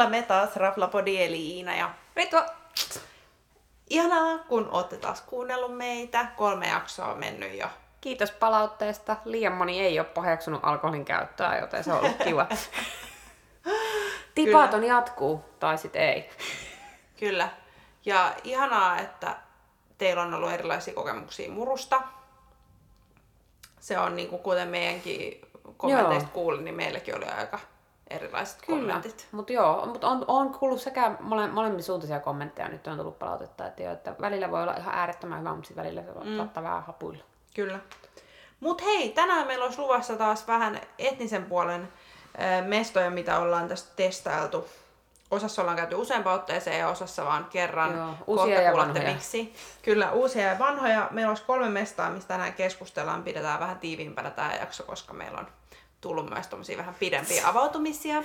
Täällä me taas Raflapodi eli Iina ja Ritva! ihanaa, kun olette taas kuunnellut meitä. Kolme jaksoa on mennyt jo. Kiitos palautteesta. Liian moni ei ole paheksunut alkoholin käyttöä, joten se on ollut kiva. Tipaton jatkuu, tai sitten ei. Kyllä. Ja ihanaa, että teillä on ollut erilaisia kokemuksia murusta. Se on niin kuin kuten meidänkin kommenteista Joo. kuulin, niin meilläkin oli aika erilaiset Kyllä, kommentit. mutta joo, mutta on, on kuullut sekä mole, molemmin suuntaisia kommentteja, nyt on tullut palautetta, että, jo, että välillä voi olla ihan äärettömän hyvä, mutta välillä se mm. saattaa vähän hapuilla. Kyllä. Mut hei, tänään meillä olisi luvassa taas vähän etnisen puolen mestoja, mitä ollaan tästä testailtu. Osassa ollaan käyty useampaan otteeseen ja osassa vaan kerran. Joo, Kohta uusia ja vanhoja. miksi. Kyllä, uusia ja vanhoja. Meillä olisi kolme mestaa, mistä tänään keskustellaan. Pidetään vähän tiiviimpänä tämä jakso, koska meillä on tullut myös tommosia vähän pidempiä avautumisia.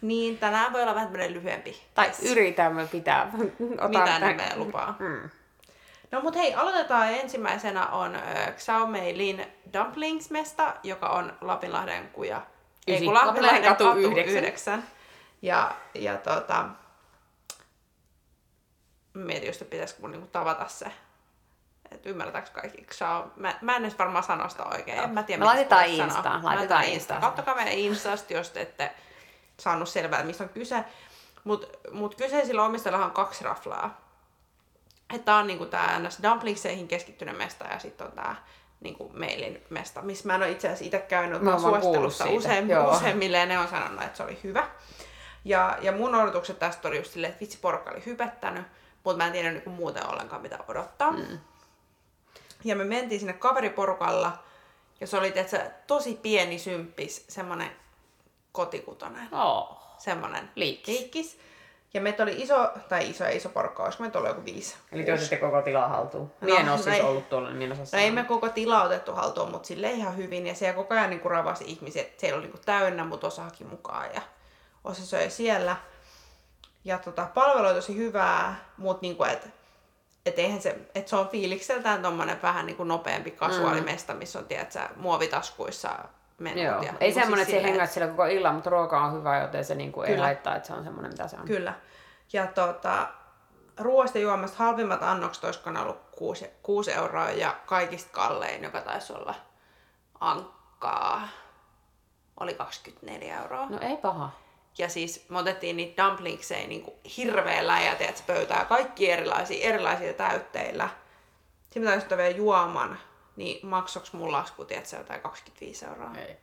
Niin tänään voi olla vähän tämmöinen lyhyempi. Tai yritämme pitää. Otan Mitä nimeä lupaa. Mm. No mut hei, aloitetaan. Ensimmäisenä on äh, Xiao Mei Lin Dumplings-mesta, joka on Lapinlahden kuja. Ei Ysi- kun Lapinlahden katu katu yhdeksän. 9. Ja, ja tota, mietin just, että pitäisikö mun niinku tavata se. Että ymmärtääkö kaikki Xiao. Mä, mä en edes varmaan sano sitä oikein. En mä tiedä, Me laitetaan sanoa. laitetaan. Instaan. Kattokaa meidän Instasta, jos te ette saanut selvää, mistä on kyse. Mutta mut kyseisillä omistajillahan on kaksi raflaa. Tää on niinku tää ns. dumplingseihin keskittynyt mesta ja sitten on tää niinku meilin mesta, missä mä en ole itse asiassa itse käynyt, Mä siitä, usein, joo. useimmille ja ne on sanonut, että se oli hyvä. Ja, ja mun odotukset tästä oli just silleen, että vitsi porukka oli hypettänyt, mutta mä en tiedä niinku muuten ollenkaan mitä odottaa. Mm. Ja me mentiin sinne kaveriporukalla ja se oli tietysti, tosi pieni symppis, semmonen kotikutonen Oh. semmonen Liikkis. liikkis. Ja meitä oli iso, tai iso ja iso porukka, olisiko meitä ollut joku viisi. Eli te otitte koko tilaa haltuun. No, Mie en ole siis näin. ollut tuolla, niin mie en osaa No ei me koko tila otettu haltuun, mutta sille ihan hyvin. Ja siellä koko ajan niinku ravasi ihmisiä. että Siellä oli niinku täynnä, mutta osa haki mukaan ja osa söi siellä. Ja tota, palvelu oli tosi hyvää, mutta niinku, et, et eihän se, et se on fiilikseltään tommonen vähän niinku nopeampi kasuaalimesta, missä on tiedätkö, muovitaskuissa menut. Joo. Ja, Ei niinku siis semmonen, että se silleen, hengaat siellä koko illan, mutta ruoka on hyvä, joten se niinku ei Kyllä. haittaa, että se on semmonen, mitä se on. Kyllä. Ja tota, ruoasta ja juomasta halvimmat annokset olisiko ne ollut 6, 6 euroa ja kaikista kallein, joka taisi olla ankkaa, oli 24 euroa. No ei paha. Ja siis me otettiin niitä dumplingseja niin kuin hirveän läjä, tiedätkö, pöytää, kaikki erilaisia, erilaisia täytteillä. Sitten mä taisin vielä juoman, niin maksoks mun lasku, tiedätkö, jotain 25 euroa. Ei.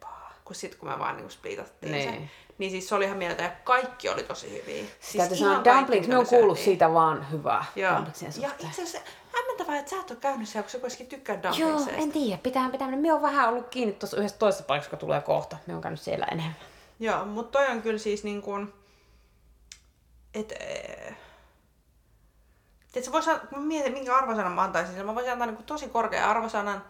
Kun sit kun me vaan niin splitattiin Niin. se. Niin siis se oli ihan mieltä ja kaikki oli tosi hyviä. Siis täytyy sanoa, dumplings, me on me kuullut siitä vaan hyvää. Joo. Ja itse asiassa hämmentävää, että sä et ole käynyt siellä, kun sä kuitenkin tykkää Joo, dumplingseista. en tiedä. Pitää, pitää mennä. Minä on vähän ollut kiinni tuossa yhdessä toisessa paikassa, joka tulee kohta. Me on käynyt siellä enemmän. Joo, mutta toi on kyllä siis niin kuin, että et sä vois, mä mietin, minkä arvosanan mä antaisin, sille, mä voisin antaa niin tosi korkean arvosanan,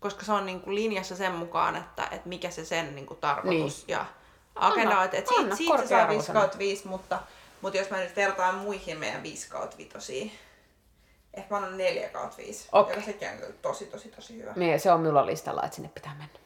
koska se on niin kuin linjassa sen mukaan, että, että mikä se sen niin kuin tarkoitus Niin. ja agenda on. Että, että siitä, siitä saa 5 arvosana. kautta 5, mutta, mutta jos mä nyt vertaan muihin meidän 5 kautta 5, ehkä mä annan 4 kautta 5, Okei. joka sekin on kyllä tosi, tosi, tosi hyvä. Niin, se on minulla listalla, että sinne pitää mennä.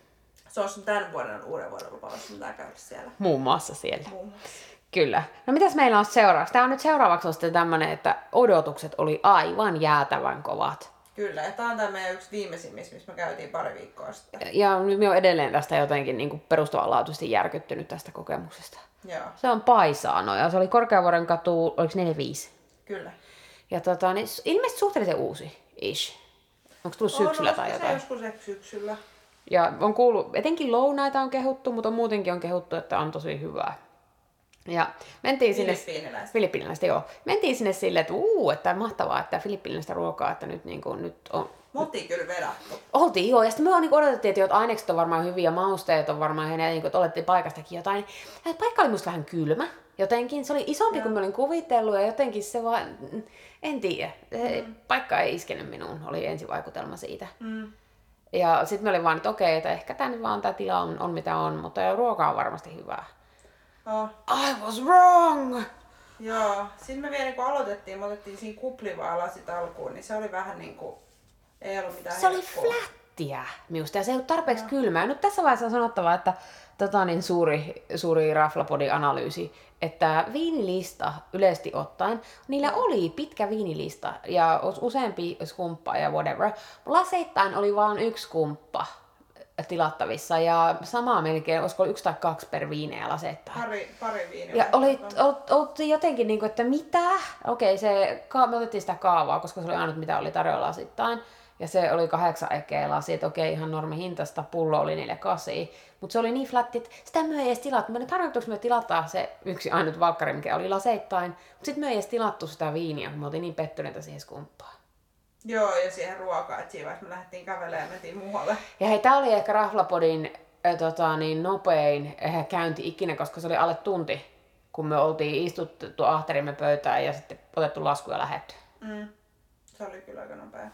Se on sun tämän vuoden uuden vuoden lupaus, mitä käydä siellä. Muun muassa siellä. Muun muassa. Kyllä. No mitäs meillä on seuraavaksi? Tämä on nyt seuraavaksi on sitten tämmönen, että odotukset oli aivan jäätävän kovat. Kyllä, ja tämä on tämä meidän yksi viimeisimmistä, missä me käytiin pari viikkoa sitten. Ja nyt me on edelleen tästä jotenkin niin perustavanlaatuisesti järkyttynyt tästä kokemuksesta. Joo, Se on Paisaano ja se oli Korkeavuoren katu, oliko 45? kyllä. Ja tota, niin ilmeisesti suhteellisen uusi ish. Onko tullut syksyllä on, tai jotain? Se joskus syksyllä. Ja on kuullut, etenkin lounaita on kehuttu, mutta muutenkin on kehuttu, että on tosi hyvää. Ja mentiin sinne... Filippiiniläistä. Filippiiniläistä, joo. Mentiin sinne silleen, että uu, että mahtavaa, että filippiiniläistä ruokaa, että nyt, niin kuin, nyt on... Me oltiin kyllä vedattu. Oltiin joo, ja sitten me niin odotettiin, että, ainekset on varmaan hyviä, mausteet on varmaan hyviä, niin kuin, että olettiin paikastakin jotain. Ja paikka oli musta vähän kylmä, jotenkin se oli isompi kuin mä olin kuvitellut, ja jotenkin se vaan, en tiedä, se paikka ei iskenyt minuun, oli ensivaikutelma siitä. Mm. Ja sitten me olin vaan, että okei, että ehkä tämä nyt vaan tämä tila on, on mitä on, mutta ruoka on varmasti hyvää. Oh, I was wrong! joo. Sitten me vielä niin kun aloitettiin, me otettiin siinä kuplivaa lasit alkuun, niin se oli vähän niin kuin, ei ollut mitään Se oli helppoa. flätti. flättiä minusta ja se ei ole tarpeeksi no. kylmää. Nyt tässä vaiheessa on sanottava, että tota, niin suuri, suuri raflapodin analyysi, että viinilista yleisesti ottaen, niillä oli pitkä viinilista ja useampi skumppa ja whatever. Laseittain oli vain yksi skumppa tilattavissa ja samaa melkein, olisiko yksi tai kaksi per viineä laseittain. Pari, pari viineä. Ja oli, oltiin jotenkin niin kuin, että mitä? Okei, se, me otettiin sitä kaavaa, koska se oli ainut mitä oli tarjolla lasittain. Ja se oli kahdeksan ekeä lasi, että okei, ihan normi hintasta, pullo oli 4 kasi. Mutta se oli niin flätti, että sitä me ei edes tilattu. Me tarkoituks me tilata se yksi ainut valkkari, mikä oli laseittain. Mutta sitten me ei edes tilattu sitä viiniä, kun me oltiin niin pettyneitä siihen skumppaan. Joo, ja siihen ruokaan, että siinä me lähdettiin kävelemään ja mentiin muualle. Ja hei, tää oli ehkä Raflapodin äh, tota, niin, nopein äh, käynti ikinä, koska se oli alle tunti, kun me oltiin istuttu ahterimme pöytään ja sitten otettu lasku ja lähetty. Mm. Se oli kyllä aika nopea.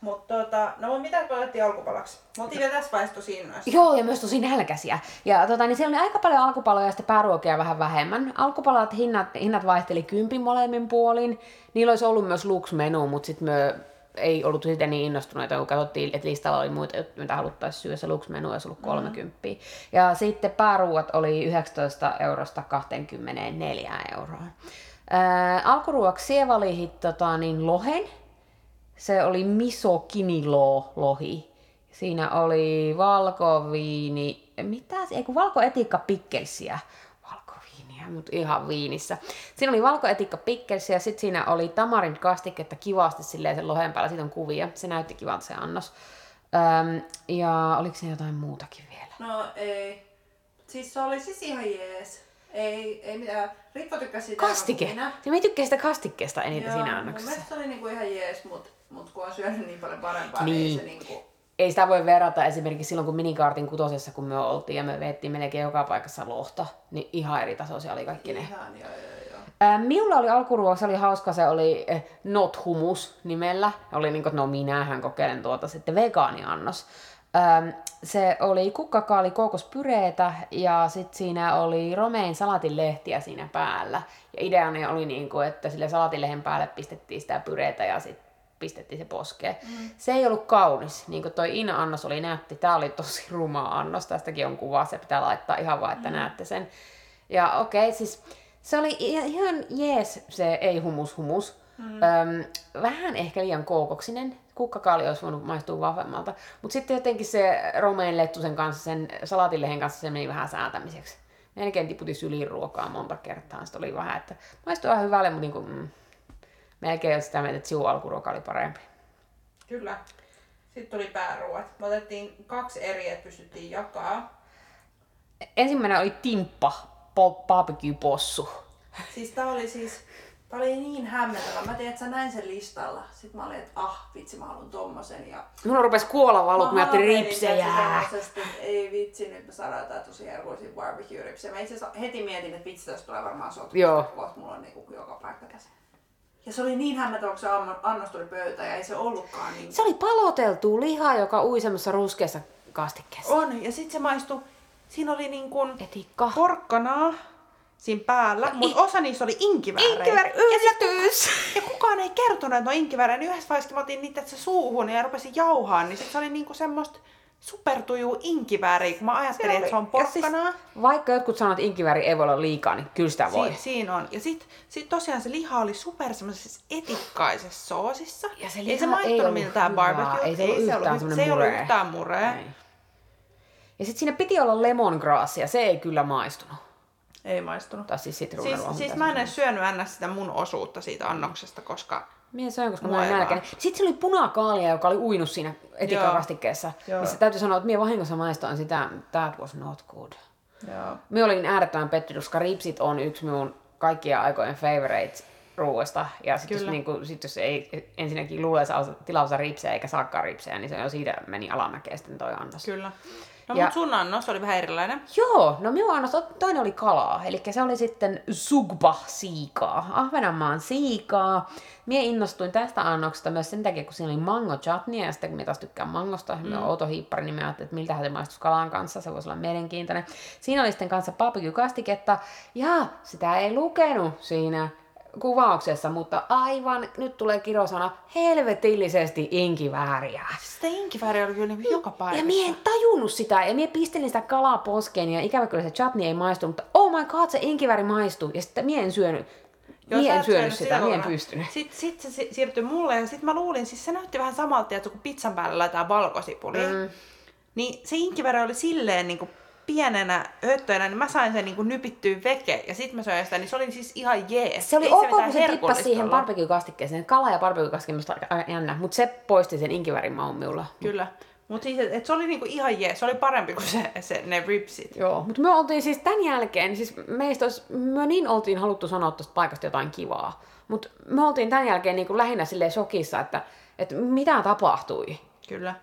Mutta tota, no mitä otettiin alkupalaksi? Me oltiin vielä tässä vaiheessa tosi innoissa. Joo, ja myös tosi nälkäisiä. Ja tota, niin siellä oli aika paljon alkupaloja ja sitten pääruokia vähän vähemmän. Alkupalat hinnat, hinnat vaihteli kympin molemmin puolin. Niillä olisi ollut myös Lux-menu, mutta sitten me ei ollut siitä niin innostuneita, kun katsottiin, että listalla oli muita mitä haluttaisiin syödä. Se Lux-menu olisi ollut 30. Mm. Ja sitten pääruuat oli 19 eurosta 24 euroon. Ää, alkuruoksi sie tota, niin lohen, se oli miso kinilo lohi. Siinä oli valkoviini, mitä, ei kun valkoetikka pikkelsiä. Valkoviiniä, mutta ihan viinissä. Siinä oli valkoetikka pikkelsiä ja sitten siinä oli tamarin kastiketta kivasti silleen sen lohen päällä. Siitä on kuvia. Se näytti kivalta se annos. Öm, ja oliko se jotain muutakin vielä? No ei. Siis se oli siis ihan jees. Ei, ei mitään. Rippo tykkäsi sitä Kastike. Minä. Ja mä tykkään sitä kastikkeesta eniten Joo, siinä annoksessa. Mun mielestä se oli niinku ihan jees, mutta mutta kun on syönyt niin paljon parempaa, niin, niin ei se niinku... Ei sitä voi verrata esimerkiksi silloin, kun minikaartin kutosessa, kun me oltiin ja me veettiin melkein joka paikassa lohta, niin ihan eri tasoisia oli kaikki ne. Ihan, joo, joo, joo. Ää, minulla oli alkuruoka, se oli hauska, se oli eh, Not Humus nimellä. Oli niin kuin, no minähän kokeilen tuota sitten vegaaniannos. Ähm, se oli kukkakaali kokospyreetä ja sitten siinä oli romein salatinlehtiä siinä päällä. Ja ideani oli niin kuin, että sille salatinlehen päälle pistettiin sitä pyreitä ja sitten pistettiin se poskeen. Mm. Se ei ollut kaunis, niin kuin toi Ina-annos oli nätti. Tämä oli tosi ruma annos, tästäkin on kuva, se pitää laittaa ihan vaan, että mm. näette sen. Ja okei, okay, siis se oli ihan jees se ei humus humus. Mm. Öm, vähän ehkä liian kookoksinen. Kukkakaali olisi voinut maistua vahvemmalta. Mutta sitten jotenkin se romein lettusen kanssa, sen salatilehen kanssa se meni vähän säätämiseksi. Melkein tiputin syliin ruokaa monta kertaa. Sitten oli vähän, että maistuu ihan hyvälle, mutta niin kuin, mm, melkein jo sitä mieltä, että sinun alkuruoka oli parempi. Kyllä. Sitten tuli pääruoat. Me otettiin kaksi eri, että pystyttiin jakaa. Ensimmäinen oli timppa, barbecue possu. Siis tää oli siis, tää oli niin hämmentävä. Mä tiedän, että sä näin sen listalla. Sitten mä olin, että ah, vitsi, mä haluan tommosen. Ja... Mulla rupesi kuolla valu, kun mä ajattelin ripsejä. ei vitsi, nyt me saadaan tää tosi herkuisia barbecue ripsejä. Mä itse heti mietin, että vitsi, tästä tulee varmaan sotku. Joo. Kohta mulla on niinku joka paikka tässä. Ja se oli niin hämmentävä, kun se annos tuli pöytään ja ei se ollutkaan niin. Se oli paloteltu lihaa, joka ui semmoisessa ruskeassa kastikkeessa. On, ja sitten se maistui, siinä oli niin kuin Etikka. porkkanaa siinä päällä, mutta osa niistä oli inkiväärejä. Inkivääri, yllätys! Ja, ja, kukaan ei kertonut, että ne on niin yhdessä vaiheessa mä otin niitä se suuhun ja rupesin jauhaa, niin sit se oli niinku semmoista supertujuu inkivääri, kun mä ajattelin, että se on porkkanaa. Siis, vaikka jotkut sanoo, että inkivääri ei voi olla liikaa, niin kyllä sitä voi. Si- siinä on. Ja sitten sit tosiaan se liha oli super semmoisessa etikkaisessa soosissa. Ja se liha ei se maistunut miltään barbecue. Ei se ollut yhtään semmoinen Se ei ollut yhtään muree. Ei. Ja sitten siinä piti olla lemongrassia, se ei kyllä maistunut. Ei maistunut. Tai siis Siis, siis mä en edes syönyt ennä sitä mun osuutta siitä annoksesta, koska Mie söin, koska mä olin nälkäinen. Sitten se oli punakaalia, joka oli uinut siinä etikakastikkeessa. Missä täytyy sanoa, että mie vahingossa maistoin sitä, that was not good. Joo. Mie olin äärettömän pettynyt, koska ripsit on yksi minun kaikkien aikojen favorite ruoasta. Ja sitten jos, niinku, sit jos ei ensinnäkin luulee tilausa ripsejä eikä saakaan ripsejä, niin se on siitä meni alamäkeen sitten toi annos. Kyllä. No ja, mutta sun annos oli vähän erilainen. Joo, no minun annos, toinen oli kalaa, eli se oli sitten sugba siikaa, Ahvenanmaan siikaa. Mie innostuin tästä annoksesta myös sen takia, kun siinä oli mango chutney, ja sitten kun minä taas tykkään mangosta, mm. minä outo hiippari, niin minä ajattelin, että miltähän se maistuisi kalan kanssa, se voisi olla mielenkiintoinen. Siinä oli sitten kanssa barbecue-kastiketta, ja sitä ei lukenut siinä kuvauksessa, mutta aivan, nyt tulee kirosana, helvetillisesti inkivääriä. Sitä inkivääriä oli kyllä niin joka paikassa. Ja mie en tajunnut sitä, ja mie pistelin sitä kalaa poskeen, ja ikävä kyllä se chutney ei maistu, mutta oh my god, se inkivääri maistuu, ja sitten mie en syönyt, Joo, mie en syönyt sitä, mie en pystynyt. Sitten sit se si- siirtyi mulle ja sitten mä luulin, siis se näytti vähän samalta, että kun pizzan päälle laitetaan valkosipulia. Mm. Niin se inkivärä oli silleen niin kuin pienenä höttöinä, niin mä sain sen niin kuin nypittyä veke ja sitten mä söin sitä, niin se oli siis ihan jees. Se oli Ei ok, kun se tippasi siihen barbecue-kastikkeeseen. Kala ja barbecue-kastike minusta aika jännä, mutta se poisti sen inkivärin maun minulla. Kyllä. Mutta siis, et, et se oli niinku ihan jees, se oli parempi kuin se, se ne ripsit. Joo, mutta me oltiin siis tämän jälkeen, siis meistä olisi, me niin oltiin haluttu sanoa tuosta paikasta jotain kivaa, mutta me oltiin tämän jälkeen niin kuin lähinnä silleen shokissa, että, että mitä tapahtui. Kyllä.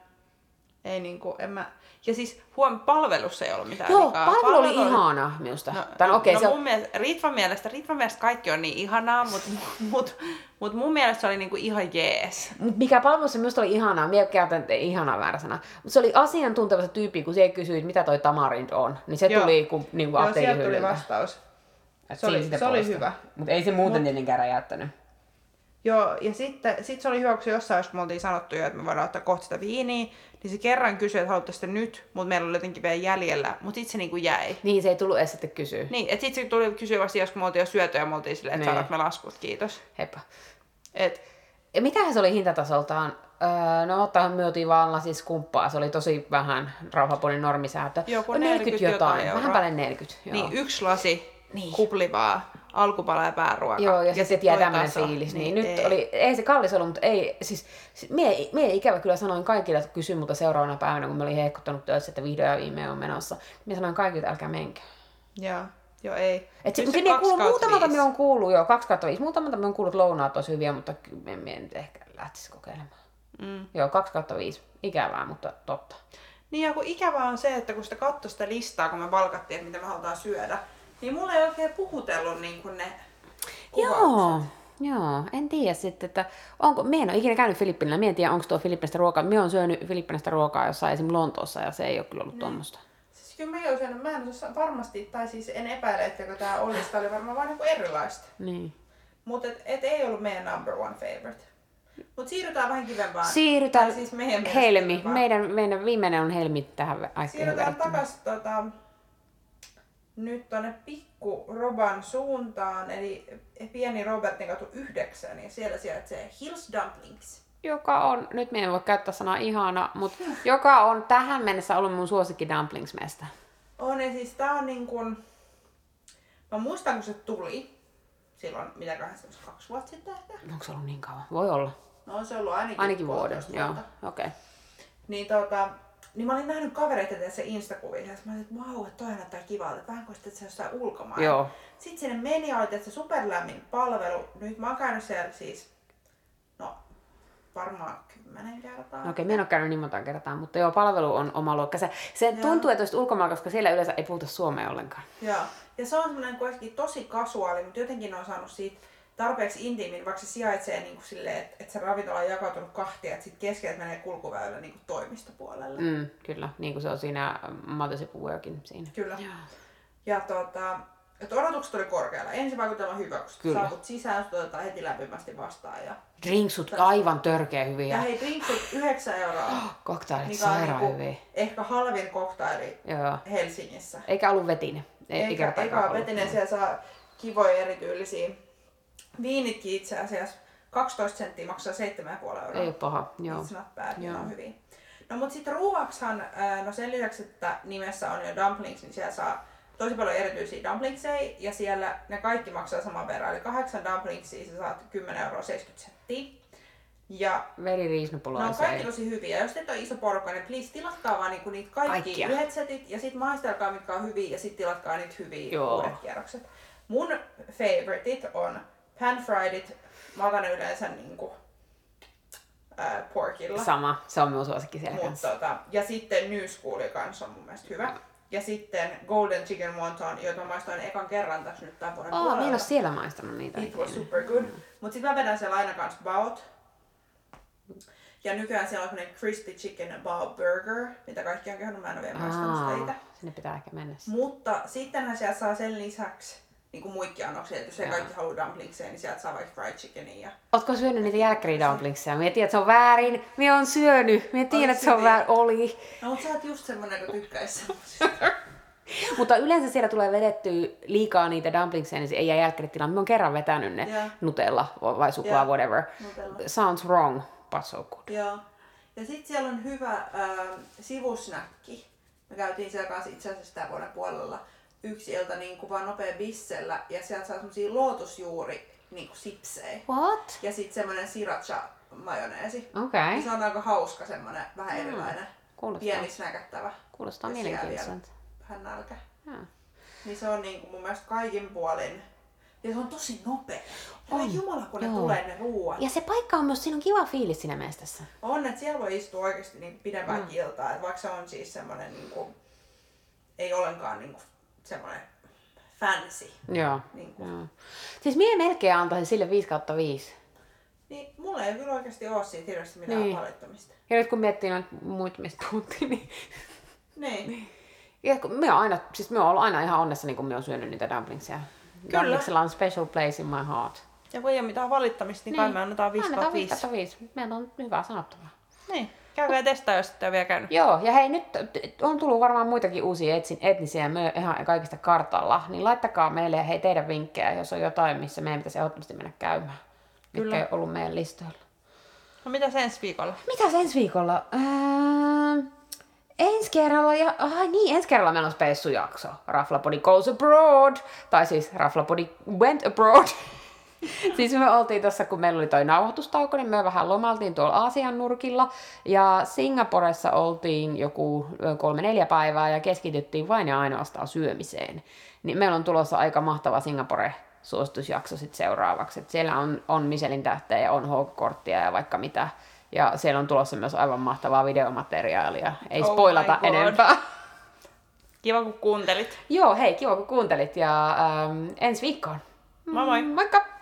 Ei niinku, en mä... Ja siis huom, palvelussa ei ollut mitään Joo, vikaa. palvelu oli ihana minusta. No, Tai no, okei, no se mun mielestä, Ritvan mielestä, Ritvan mielestä kaikki on niin ihanaa, mutta mut, mut mun mielestä se oli niinku ihan jees. Mut mikä palvelussa minusta oli ihanaa, minä käytän ihanaa väärä mutta se oli asiantunteva se tyyppi, kun se kysyi, mitä toi tamarind on, niin se Joo. tuli kun, niin kuin Joo, sieltä tuli vastaus. Se oli- se oli hyvä. Mutta ei se muuten Mut- tietenkään räjäyttänyt. Joo, ja sitten sit se oli hyvä, kun se jossain, jos me oltiin sanottu jo, että me voidaan ottaa kohta sitä viiniä, niin se kerran kysyi, että haluatte sitä nyt, mutta meillä oli jotenkin vielä jäljellä, mutta sitten se niinku jäi. Niin, se ei tullut edes sitten kysyä. Niin, että sitten se tuli kysyä vasta, jos me oltiin jo syöty ja me oltiin silleen, että Niin. saadaanko me laskut, kiitos. Heippa. Et, Ja mitähän se oli hintatasoltaan? Öö, no ottahan me oltiin vaan siis kumppaa, se oli tosi vähän rauhapuolin normisäätö. Joku On 40 jotain vähän euroa. päälle 40. Joo. niin, yksi lasi Niin. kuplivaa alkupala ja pääruoka. Joo, ja, ja sitten sit jää tämmöinen fiilis. Niin, nyt ei. oli, ei se kallis ollut, mutta ei, siis, mie, mie ikävä kyllä sanoin kaikille, että kysyin multa seuraavana päivänä, kun me olin heikkuttanut töissä, että vihdoin ja viimein on menossa. Mie sanoin kaikille, että älkää menkää. Joo, joo ei. Et Kyllä se, se kuullut, kautta muutamalta me on kuullut, joo, kaksi kautta viisi. Muutamalta me on kuullut lounaat olisi hyviä, mutta en mie nyt ehkä lähtisi kokeilemaan. Mm. Joo, kaksi kautta viisi. Ikävää, mutta totta. Niin ja kun ikävää on se, että kun sitä katsoi sitä listaa, kun me valkattiin, että mitä me halutaan syödä, niin mulla ei oikein puhutellut niin kuin ne kuvaukset. Joo, joo, en tiedä sitten, että onko, me en ole ikinä käynyt Filippiinillä, mä en tiedä onko tuo Filippiinistä ruokaa, me on syönyt Filippiinistä ruokaa jossain esim. Lontoossa ja se ei ole kyllä ollut tuommoista. Siis kyllä mä oon syönyt, mä en osaa varmasti, tai siis en epäile, että tää olisi, tää oli varmaan vaan niinku erilaista. Niin. Mutta et, et, ei ollut meidän number one favorite. Mut siirrytään vähän kivempaan. Siirrytään Tai siis meidän Helmi, meidän, meidän viimeinen on Helmi tähän aikaan Siirrytään takas tota, nyt tonne pikku Roban suuntaan, eli pieni Robertin katu 9, ja siellä sijaitsee Hills Dumplings. Joka on, nyt me en voi käyttää sanaa ihana, mutta joka on tähän mennessä ollut mun suosikki dumplingsmestä. On, ja siis tää on niin kuin... Mä muistan, kun se tuli silloin, mitä kahdesta, kaksi vuotta sitten ehkä. Onko se ollut niin kauan? Voi olla. No on se ollut ainakin, Ainakin vuoden, joo. Okei. Okay. Niin, tota, niin mä olin nähnyt kavereita tässä Instakuvissa, ja mä olin, että vau, että toi näyttää kivalta, että vähän kuin sitten se jossain ulkomailla. Joo. Sitten sinne meni ja oli se superlämmin palvelu. Nyt mä oon käynyt siellä siis, no varmaan kymmenen kertaa. Okei, okay, mä en ole käynyt niin monta kertaa, mutta joo, palvelu on oma luokka. Se, se tuntuu, että olisi ulkomailla, koska siellä yleensä ei puhuta suomea ollenkaan. Joo. Ja se on semmoinen kuitenkin tosi kasuaali, mutta jotenkin on saanut siitä tarpeeksi intiimin, vaikka se sijaitsee niin kuin silleen, että, että se ravintola on jakautunut kahtia, että sitten keskeltä menee kulkuväylä niin kuin toimistopuolelle. Mm. Kyllä, niin kuin se on siinä Workin siinä. Kyllä. Ja tota, että odotukset oli korkealla. Ensi vaikutelma hyvä, kun Kyllä. saavut sisään, sut otetaan heti lämpimästi vastaan. Ja, Drinksut aivan törkeä ja hyviä. hei, drinksut 9 euroa. Koktailit mikä on sairaan niinku hyviä. ehkä halvin koktaili Joo. Helsingissä. Eikä ollut vetinen. Ei, ei Eikä, eikä ole ollut. vetinen, siellä saa kivoja erityylisiä viinitkin itse asiassa. 12 senttiä maksaa 7,5 euroa. Ei paha, joo. It's not bad, Joo. on hyviä. No mut sitten ruuaksihan, ää, no sen lisäksi, että nimessä on jo dumplings, niin siellä saa tosi paljon erityisiä dumplingseja ja siellä ne kaikki maksaa saman verran. Eli kahdeksan dumplingsia sä saat 10 euroa 70 senttiä. Ja Very reasonable, ne on kaikki tosi hyviä. Jos teitä on iso porukka, niin please tilatkaa vaan niinku niitä kaikki Kaikkia. yhdet setit ja sitten maistelkaa mitkä on hyviä ja sitten tilatkaa niitä hyviä Joo. uudet kierrokset. Mun favoriteit on pan friedit. Mä otan yleensä niinku, ää, porkilla. Sama, se on minun suosikki siellä Mut, kanssa. tota, ja sitten New School kanssa on mun mielestä hyvä. Ja sitten Golden Chicken Wonton, jota mä maistoin ekan kerran tässä nyt tämän vuoden Oh, mä en puolella. ole siellä maistanut niitä. It was super good. Mut sit mä vedän siellä aina kans baot. Ja nykyään siellä on semmonen crispy chicken bao burger, mitä kaikki on kehonnut, mä en ole vielä maistanut sitä itse. sinne pitää ehkä mennä. Mutta sittenhän siellä saa sen lisäksi niinku muikkiannoksia, että jos ei kaikki halua dumplingseja, niin sieltä saa vaikka fried chickenia. Ja... Ootko syönyt niitä jälkkäri dumplingsia? Mie tiedän, että se on väärin. Mie on syönyt. Mie tiedän, että se on väärin. Oli. No, mutta sä oot just semmonen, joka tykkäisi. Mutta yleensä siellä tulee vedettyä liikaa niitä dumplingsia, niin se ei jää jälkkärittilaan. Mä oon kerran vetänyt ne Joo. Nutella vai suklaa, Joo. whatever. Nutella. Sounds wrong, but so good. Joo. Ja sit siellä on hyvä äh, sivusnäkki. Me käytiin siellä kanssa itse asiassa tämän vuoden puolella yksi ilta niin kuin vaan nopea bissellä ja sieltä saa semmosia lootusjuuri niin kuin sipsejä. What? Ja sit semmonen sriracha majoneesi. Okei. Ja Se on aika hauska semmonen vähän erilainen. Kuulostaa. Pieni snäkättävä. Kuulostaa mielenkiintoiselta. Vähän nälkä. Joo. Niin se on niin kuin mun mielestä kaikin puolin. Ja se on tosi nopea. Herra On. Jumala, kun ne Joo. tulee ne ruuat. Ja se paikka on myös, siinä on kiva fiilis siinä mestässä. On, että siellä voi istua oikeasti niin pidempään mm. iltaa, että vaikka se on siis semmoinen niin kuin, ei ollenkaan niin kuin, semmoinen fancy. Joo. Niin, kuin. Joo. Siis mie melkein antaisin sille 5 kautta 5. niin mulla ei kyllä oikeasti ole siitä hirveästi mitään Niin. niin. valittamista. Ja nyt kun miettii noita muita, mistä puhuttiin, niin... Niin. Ja kun me on aina, siis me on ollut aina ihan onnessa, niin kun me on syönyt niitä dumplingsia. Kyllä. Dumplingsilla on special place in my heart. Ja kun ei ole mitään valittamista, niin, kai me annetaan 5 Annetaan 5. 5 5. Meillä on hyvää sanottavaa. Niin. Käykää testaa, jos ette ole vielä käynyt. Joo, ja hei, nyt on tullut varmaan muitakin uusia etsin, etnisiä, me ihan kaikista kartalla, niin laittakaa meille hei teidän vinkkejä, jos on jotain, missä meidän pitäisi ehdottomasti mennä käymään. Kyllä. Mitkä ei ollut meidän listoilla. No mitä ensi viikolla? Mitäs ensi viikolla? Öö, ensi kerralla, ja, ah, niin, ensi kerralla meillä on spessujakso. Raflapodi goes abroad. Tai siis Raflapodi went abroad. siis me oltiin tuossa, kun meillä oli toi nauhoitustauko, niin me vähän lomaltiin tuolla Aasian nurkilla. Ja Singaporessa oltiin joku kolme-neljä päivää ja keskityttiin vain ja ainoastaan syömiseen. Niin meillä on tulossa aika mahtava Singapore suositusjakso sitten seuraavaksi. Et siellä on, on Michelin tähtejä ja on Hawk-korttia ja vaikka mitä. Ja siellä on tulossa myös aivan mahtavaa videomateriaalia. Ei Oh spoilata enempää. Kiva kun kuuntelit. Joo, hei, kiva kun kuuntelit ja ähm, ensi viikkoon. Moi moi! Moikka!